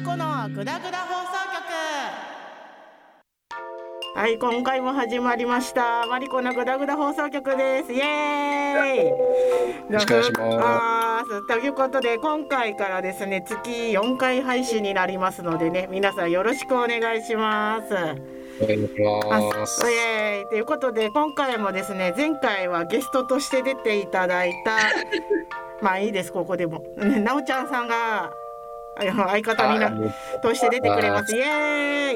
リコのグダグダ放送局。はい今回も始まりました。マリコのグダグダ放送局です。イエーイ。よろしくお願いします。ということで今回からですね月4回配信になりますのでね皆さんよろしくお願いします。お願いします。イエーイ。ということで今回もですね前回はゲストとして出ていただいた。まあいいです。ここでも、ね、なおちゃんさんが相方になとして出てくれます。イエ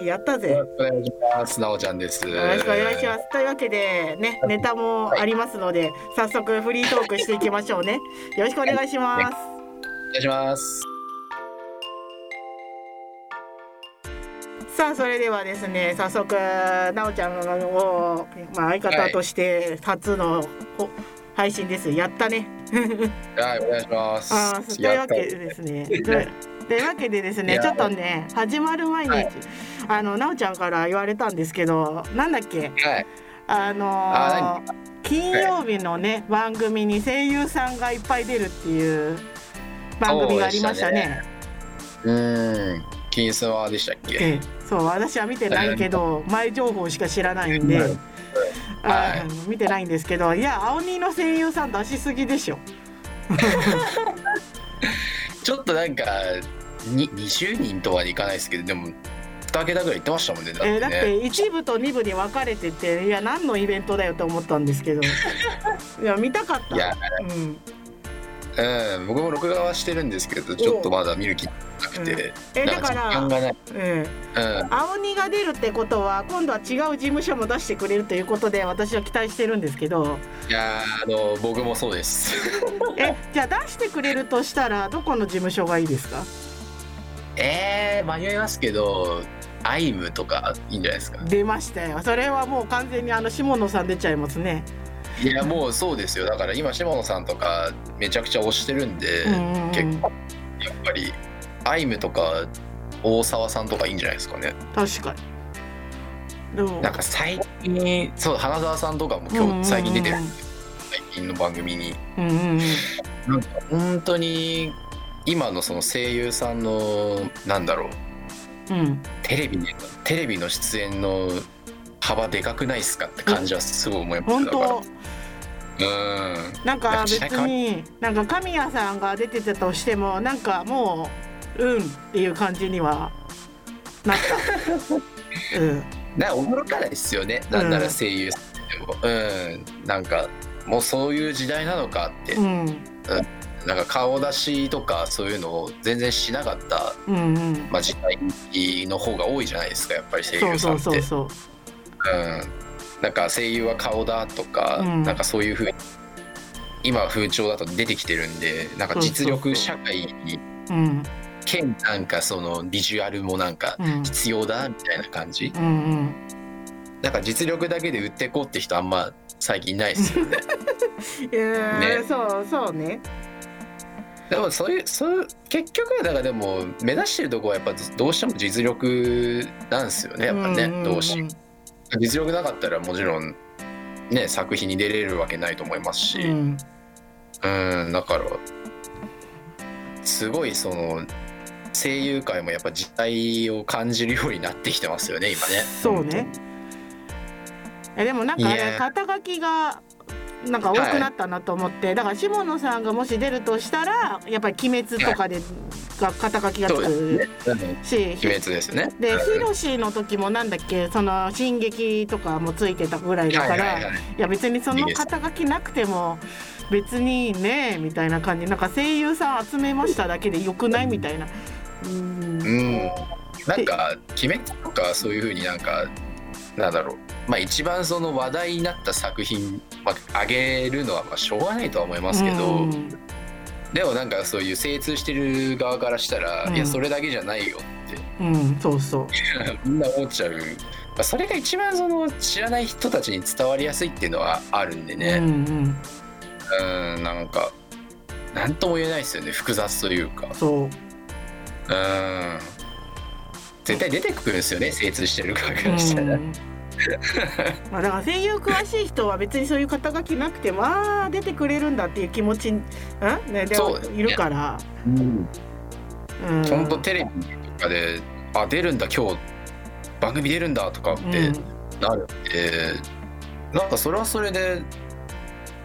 ーイやったぜ。お願いします。なおちゃんです。よろしくお願いします。というわけでねネタもありますので、はい、早速フリートークしていきましょうね。よろしくお願いします。はい、お願いします。さあそれではですね早速なおちゃんを、まあ、相方として初の、はい配信ですやったねはいお願いしますあというわけでですねというわけでですねちょっとね始まる前に、はい、あのなおちゃんから言われたんですけどなんだっけ、はい、あのー、金曜日のね、番組に声優さんがいっぱい出るっていう番組がありましたね。う、ね、ん。金スマでしたっけ、ええ、そう私は見てないけど前情報しか知らないんで、はい、見てないんですけどいや青鬼の声優さん出しすぎでしょ。ちょっとなんかに20人とはいかないですけどでも2桁ぐらい言ってましたもんねだって,、ね。えー、だって1部と2部に分かれてていや何のイベントだよと思ったんですけど。いや見たかった。いや、うん。うん、僕も録画はしてるんですけどちょっとまだ見る気なくて、うん、えだからうん、うん、青鬼が出るってことは今度は違う事務所も出してくれるということで私は期待してるんですけど。いやあの僕もそうです。えじゃあ出してくれるとしたらどこの事務所がいいですか？えー、迷いますけどアイムとかいいんじゃないですか？出ましたよ。それはもう完全にあの下野さん出ちゃいますね。いやもうそうですよ。だから今下野さんとかめちゃくちゃ推してるんで、うん結構やっぱりアイムとか大沢さんとかいいんじゃないですかね。確かに。なんか最近そう花澤さんとかも今日最近出てるんで、最近の番組に、うんうんうん、なんか本当に今のその声優さんのなんだろう、うん、テレビテレビの出演の幅でかくないっすかって感じはすごい思います。本当。うん。なんか別になんか神谷さんが出てたとしてもなんかもううんっていう感じにはなった。うん。な驚かないですよね。なんなら声優でも。うん、うん、なんかもうそういう時代なのかって、うん、うん、なんか顔出しとかそういうのを全然しなかった、うんうん。まあ、時代の方が多いじゃないですかやっぱり声優さんって。そうそうそうう。ん、なんか声優は顔だとか、うん、なんかそういうふうに今風潮だと出てきてるんでなんか実力社会に兼なんかそのビジュアルもなんか必要だみたいな感じ、うんうん、なんか実力だけで売ってこうって人あんま最近ないですよね。ね。そうそうね。でもそういうそう結局はだからでも目指してるとこはやっぱどうしても実力なんですよねやっぱね、うんうんうん、どうし。実力なかったらもちろんね作品に出れるわけないと思いますし、うん、うんだからすごいその声優界もやっぱ時代を感じるようになってきてますよね今ね。そうねえでもなんか肩書きがなんか多くなったなと思って、はい、だから下野さんがもし出るとしたらやっぱり「鬼滅」とかで、が肩書きがつくし、ね、鬼滅ですね。でヒロシの時もなんだっけその進撃とかもついてたぐらいだから、いや別にその肩書きなくても別にねみたいな感じ。なんか声優さん集めましただけでよくないみたいな。うん。うん。なんか「鬼滅」とかそういうふうになんかなんだろう。まあ一番その話題になった作品、まあ、上げるのはまあしょうがないとは思いますけど、うん、でもなんかそういう精通してる側からしたら、うん、いやそれだけじゃないよって、うん、そうそう。みんな思っちゃう、まあ、それが一番その知らない人たちに伝わりやすいっていうのはあるんでね、うん、うん、なんか何とも言えないですよね。複雑というか。そう。うん。絶対出てくるんですよね精通してる側からしたら。まあだから声優詳しい人は別にそういう肩書きなくてもああ出てくれるんだっていう気持ちん、ね、でいるから。うん、本当テレビかで「あ出るんだ今日番組出るんだ」とかってなるんで、うん、なんかそれはそれで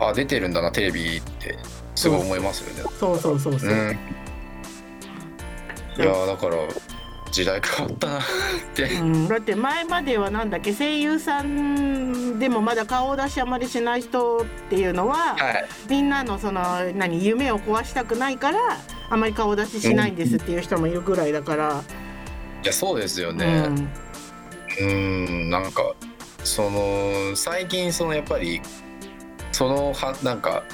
あ出てるんだなテレビってすごい思いますよね。そうそうそうそう。うん、いやだから時代変わったなって、うん、だって前まではなんだっけ声優さんでもまだ顔出しあまりしない人っていうのは、はい、みんなのその何夢を壊したくないからあまり顔出ししないんですっていう人もいるぐらいだから、うん、いやそうですよね。うん。んなんかその最近そのやっぱりそのはなんか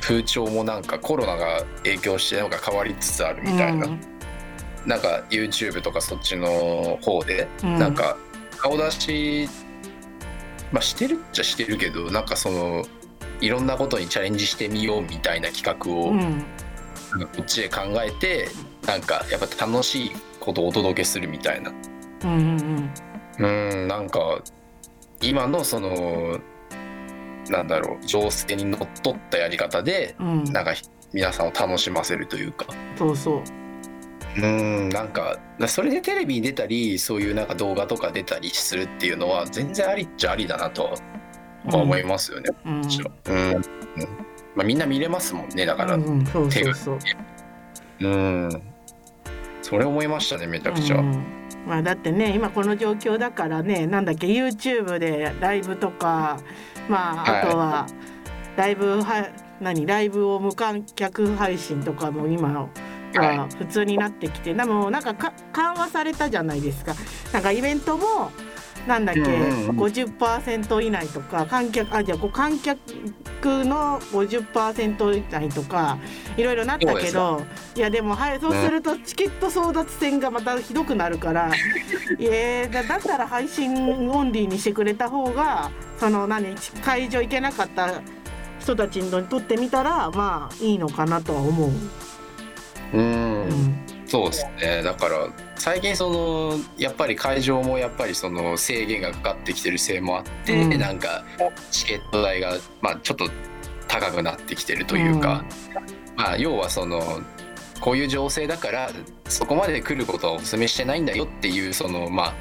風潮もなんかコロナが影響してなんか変わりつつあるみたいな、うん、なんか YouTube とかそっちの方で、なんか顔出し、まあ、してるっちゃしてるけどなんかそのいろんなことにチャレンジしてみようみたいな企画を、うん、こっちで考えてなんかやっぱ楽しいことをお届けするみたいな。うん。うんなんか今のそのなんだろう情勢にのっとったやり方で、うん、なんか皆さんを楽しませるというか。そうそううんなんかそれでテレビに出たりそういうなんか動画とか出たりするっていうのは全然ありっちゃありだなとは思いますよね、うん、もちろん、うん。まあ、みんな見れますもんねだから、うん、そうそうそう。うん。それ思いましたねめちゃくちゃ。うん。まあ、だってね今この状況だからねなんだっけ YouTube でライブとかまああとはライブは何ライブを無観客配信とかも今は普通になってきてでもなんか緩和されたじゃないですか。なんかイベントもなんだっけ、うんうん、50%以内とか観客あじゃあ観客の50%以内とかいろいろなったけどいやでもはいそうするとチケット争奪戦がまたひどくなるから いやだだったら配信オンリーにしてくれた方がその何会場行けなかった人たちにとってみたらまあいいのかなとは思う。うん、うんそうですね。だから最近そのやっぱり会場もやっぱりその制限がかかってきてるせいもあって、うん、なんかチケット代がまあちょっと高くなってきてるというか、うん、まあ要はそのこういう情勢だからそこまで来ることはお勧めしてないんだよっていうそのまあ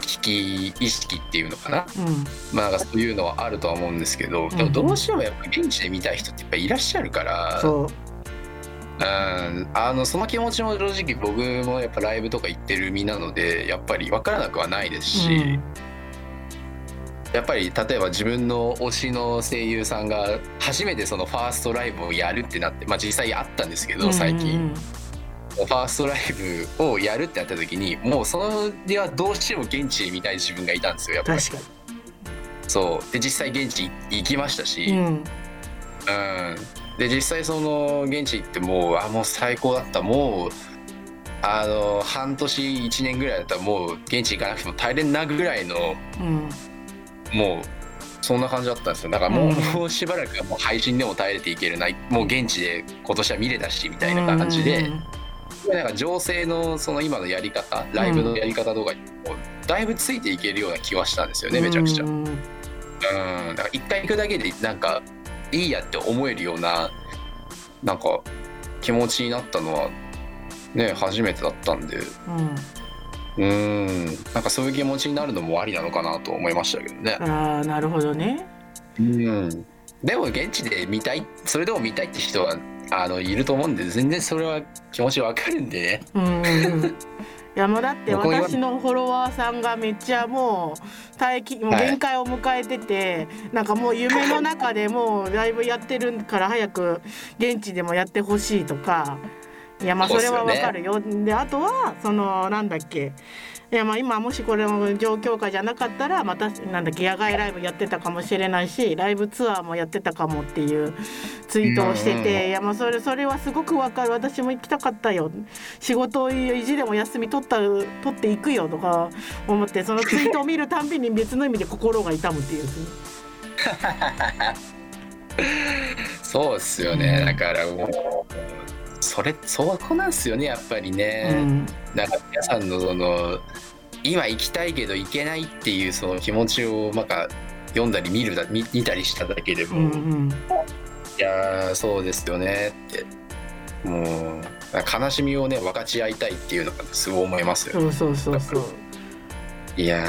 危機意識っていうのかな、うん、まあなんかそういうのはあるとは思うんですけど、でもどうしてもやっぱ現地で見たい人ってやっぱいらっしゃるから。う。んあのその気持ちも正直僕もやっぱライブとか行ってる身なのでやっぱり分からなくはないですし、うん、やっぱり例えば自分の推しの声優さんが初めてそのファーストライブをやるってなってまあ実際あったんですけど最近。うんうん。ファーストライブをやるってなった時にもうそれはどうしても現地で見たい自分がいたんですよやっぱり。そう。で実際現地行きましたし、うん、うん、で実際その現地行ってもうあもう最高だった。もうあの半年1年ぐらいだったらもう現地行かなくても耐えれんなぐらいの、うん、もうそんな感じだったんですよ。だからもううん、もうしばらくはもう配信でも耐えれていけるなもう現地で今年は見れたしみたいな感じで、うん、なんか情勢のその今のやり方ライブのやり方とかにもだいぶついていけるような気はしたんですよねめちゃくちゃ。うん、だから一回行くだけでなんかいいやって思えるようななんか気持ちになったのはね初めてだったんで。うん。うん。なんかそういう気持ちになるのもありなのかなと思いましたけどね。ああなるほどね。うん。でも現地で見たいそれでも見たいって人はあのいると思うんで全然それは気持ちわかるんでね。うん いやもうだって私のフォロワーさんがめっちゃもう待機もう限界を迎えてて、はい、なんかもう夢の中でもうライブやってるから早く現地でもやってほしいとか。いやまあそれはわかるよ。であとはそのなんだっけいやまあ今もしこれの状況下じゃなかったらまたなんだっけ野外ライブやってたかもしれないしライブツアーもやってたかもっていうツイートをしてて、いやまあそれそれはすごくわかる。私も行きたかったよ。仕事を意地でも休み取った取っていくよとか思ってそのツイートを見るたんびに別の意味で心が痛むっていう。そうっすよね、だからもうそれそこなんすよねやっぱりね、うん、なんか皆さんのその今行きたいけど行けないっていうその気持ちをなんか読んだり見るだ見見たりしただけでも、うんうん、いやそうですよねって。もう悲しみをね分かち合いたいっていうのがすごい思いますよ。そうそうそうそう。いや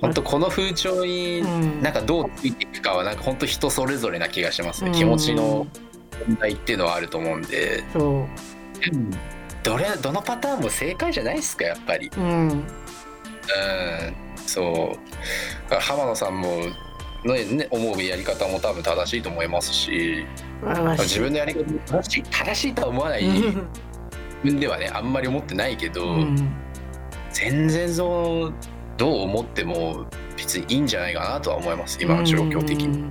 本当この風潮になんかどうついていくかはなんか本当人それぞれな気がしますね、うん、気持ちの問題っていうのはあると思うんで、そう。どれどのパターンも正解じゃないですかやっぱり。うん、うん、そう。浜野さんもの、ね、思うやり方も多分正しいと思いますし。自分のやり方正しい正しいとは思わない。自分ではねあんまり思ってないけど、うん、全然そうどう思っても別にいいんじゃないかなとは思います今の状況的に。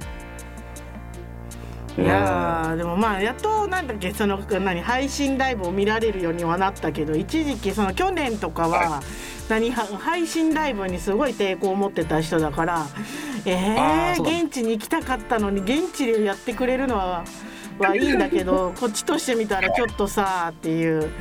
いやでもまあやっとなんだっけその何配信ライブを見られるようにはなったけど一時期その去年とかは、何配信ライブにすごい抵抗を持ってた人だからえー、現地に行きたかったのに現地でやってくれるのははいいんだけどこっちとしてみたらちょっとさっていう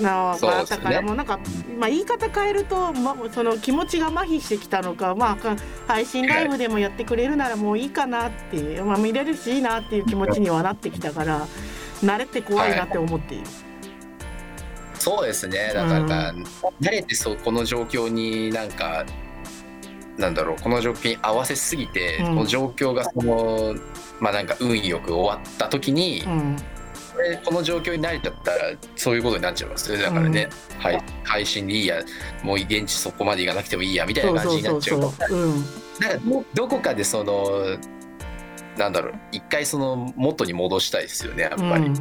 のがあったから、ね、もうなんか、まあ、言い方変えると、ま、その気持ちが麻痺してきたのか、まあ、配信ライブでもやってくれるならもういいかなっていう、まあ、見れるしいいなっていう気持ちにはなってきたから慣れて怖いなって思っている。はい。そうですねだから、うん、慣れてそうこの状況になんかなんだろうこの状況に合わせすぎて、うん、この状況がそのまあなんか運よく終わった時に、うん、この状況に慣れちゃったらそういうことになっちゃいます。だからね、うん、はい、配信でいいやもう現地そこまで行かなくてもいいやみたいな感じになっちゃうかどこかでそのなんだろう一回その元に戻したいですよねやっぱり。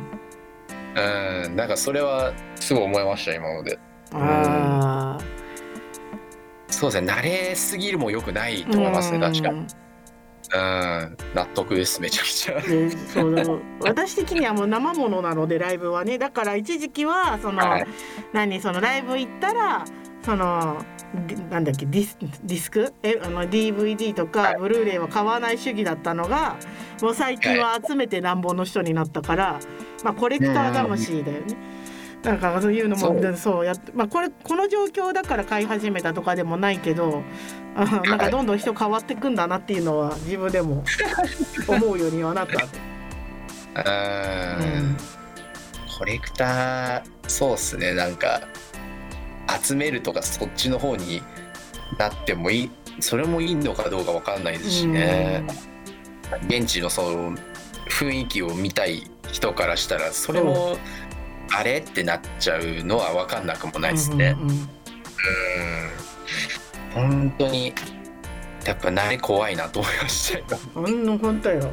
うん、なんかそれはすごい思いました今ので。あそうですね慣れすぎるもよくないと思いますね確かに。うん、納得ですめちゃくちゃ、ね、そう私的にはもう生ものなのでライブはね。だから一時期はその、はい、何そのライブ行ったらそのなんだっけディスディスク？えあの DVD とかブルーレイは買わない主義だったのがもう最近は集めてなんぼの人になったから、まあ、コレクター魂だよね。なんかそういうのもそう。やまあ、これこの状況だから買い始めたとかでもないけどあなんかどんどん人変わってくんだなっていうのは自分でも思うようにはなった。うん、コレクターそうっすね。なんか集めるとかそっちの方になってもいいそれもいいのかどうか分かんないですしね、現地のその雰囲気を見たい人からしたらそれもあれ？ってなっちゃうのは分かんなくもないですね。うん、うん、本当にやっぱ慣れ怖いなと思いましたよ。本当よ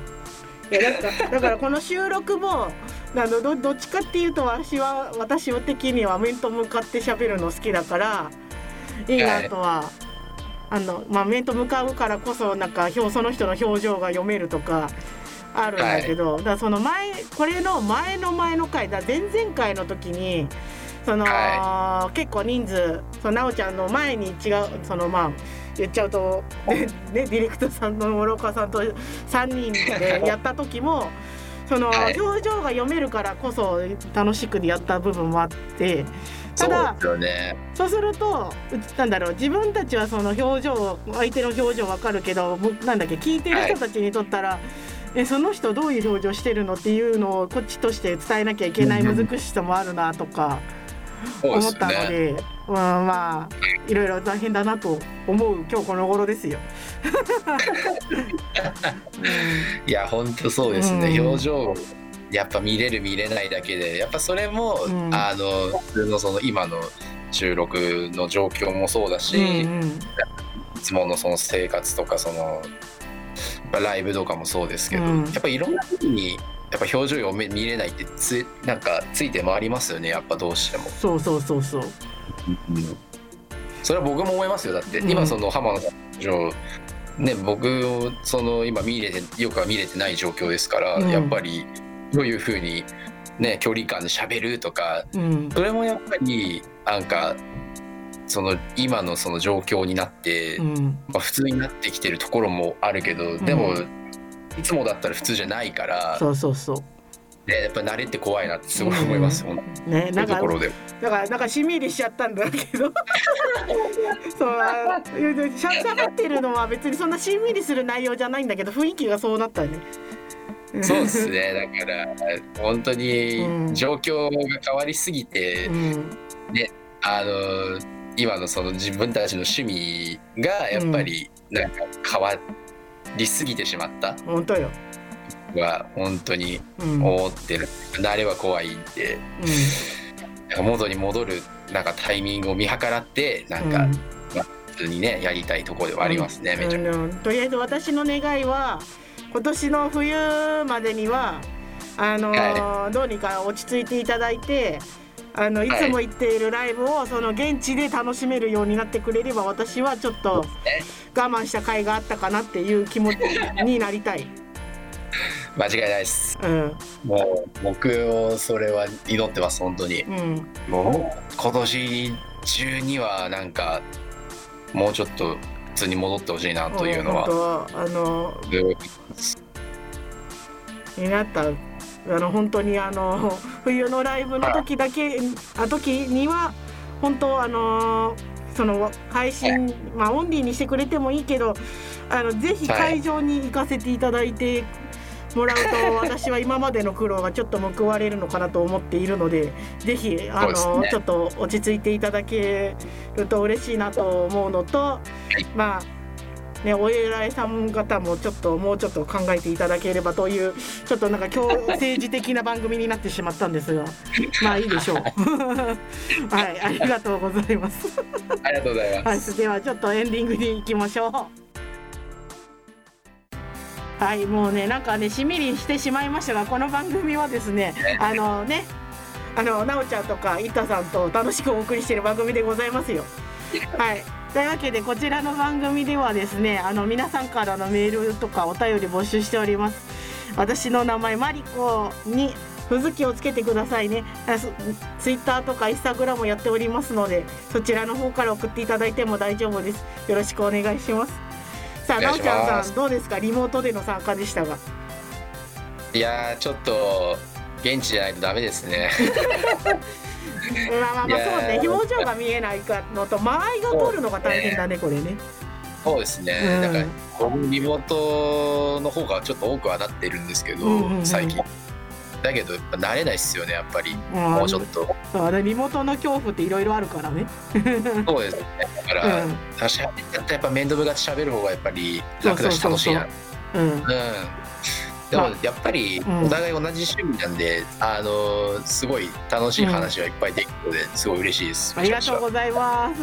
いやだからだからこの収録もあのどどっちかっていうと私は私的には面と向かって喋るの好きだからいいなとは、はい、あのまあ、面と向かうからこそなんかその人の表情が読めるとかあるんだけど、はい、だその前これの前の前の回だ前々回の時にその、はい、結構人数その奈緒ちゃんの前に違うそのまあ言っちゃうと、ね、ね、ディレクターさんの諸岡さんと3人でやった時もその表情が読めるからこそ楽しくやった部分もあって。ただそう、ね,、するとなんだろう自分たちはその表情相手の表情わかるけどなんだっけ聞いてる人たちにとったら、はい、えその人どういう表情してるのっていうのをこっちとして伝えなきゃいけない難しさもあるなとか思ったので、ね、まあまあいろいろ大変だなと思う今日この頃ですよ。いや本当そうですね、うん、表情やっぱ見れる見れないだけでやっぱそれも、うん、あの普通のその今の収録の状況もそうだし、うんうん、いつものその生活とかそのライブとかもそうですけど、うん、やっぱいろんな時にやっぱ表情を見れないってつなんかついて回りますよね。やっぱどうしても。そうそうそうそう。うん、それは僕も思いますよ。だって、今その浜野さんね僕その今見れてよくは見れてない状況ですから、やっぱりどういうふうにね距離感で喋るとか、うん、それもやっぱりなんかその今のその状況になって、うん、まあ、普通になってきてるところもあるけど、でも、いつもだったら普通じゃないから。そうそうそう。ね、やっぱ慣れって怖いなってすごい思います、うん、ね、なんかだからなんかしんみりしちゃったんだけど。そうしゃべってるのは別にそんなしんみりする内容じゃないんだけど雰囲気がそうなったね。そうですね。だから本当に状況が変わりすぎて、うん、ねあの今のその自分たちの趣味がやっぱりなんか変わりすぎてしまった、本当よ。は本当に思ってる、うん、慣れは怖いんで、うん、元に戻るなんかタイミングを見計らってなんか、うん、まあ、普通にねやりたいところではありますね、めちゃとりあえず私の願いは今年の冬までにはあのーはい、どうにか落ち着いていただいてあのいつも行っているライブをその現地で楽しめるようになってくれれば私はちょっと我慢した甲斐があったかなっていう気持ちになりたい。間違いないです、うん、もう僕をそれは祈ってます本当に、うん、もう今年中にはなんかもうちょっと普通に戻ってほしいなというのは。あのになったあの本当にあの冬のライブの時だけあ時には本当あのその配信まあオンリーにしてくれてもいいけどあのぜひ会場に行かせていただいてもらうと私は今までの苦労がちょっと報われるのかなと思っているのでぜひあの、ね、ちょっと落ち着いていただけると嬉しいなと思うのと、はい、まあね、お偉いさん方もちょっともうちょっと考えていただければというちょっとなんか今日 政治的な番組になってしまったんですがまあいいでしょう。はいありがとうございます。ありがとうございます、はい、ではちょっとエンディングに行きましょう。はいもうねなんかねしみりしてしまいましたがこの番組はですねあのねあのなおちゃんとかいたさんと楽しくお送りしている番組でございますよ。はいというわけでこちらの番組ではですねあの皆さんからのメールとかお便り募集しております。私の名前マリコにふずきをつけてくださいね。ツイッターとかインスタグラムやっておりますのでそちらの方から送っていただいても大丈夫です。よろしくお願いします。さあなおちゃんさんどうですか？リモートでの参加でしたが。いやちょっと現地じゃないとダメですね まあまあまあそうね。表情が見えないかのと間合いが取るのが大変だねこれね。そうですね、うん、だからリモートの方がちょっと多くはなってるんですけど、うんうんうん、最近。だけどやっぱ慣れないっすよねやっぱり。もうちょっと。そうね。リモートの恐怖っていろいろあるからね。そうですね。だから、うん、やっぱ面倒がち喋る方がやっぱり楽だし楽しいな。うん、うんでもやっぱりお互い同じ趣味なんで、うん、あのすごい楽しい話はいっぱいできるのですごい嬉しいです、ありがとうございます。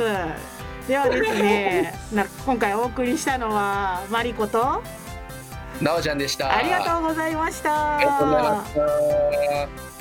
ではですね な今回お送りしたのはマリコと？なおちゃんでした。ありがとうございました。ありがとうございました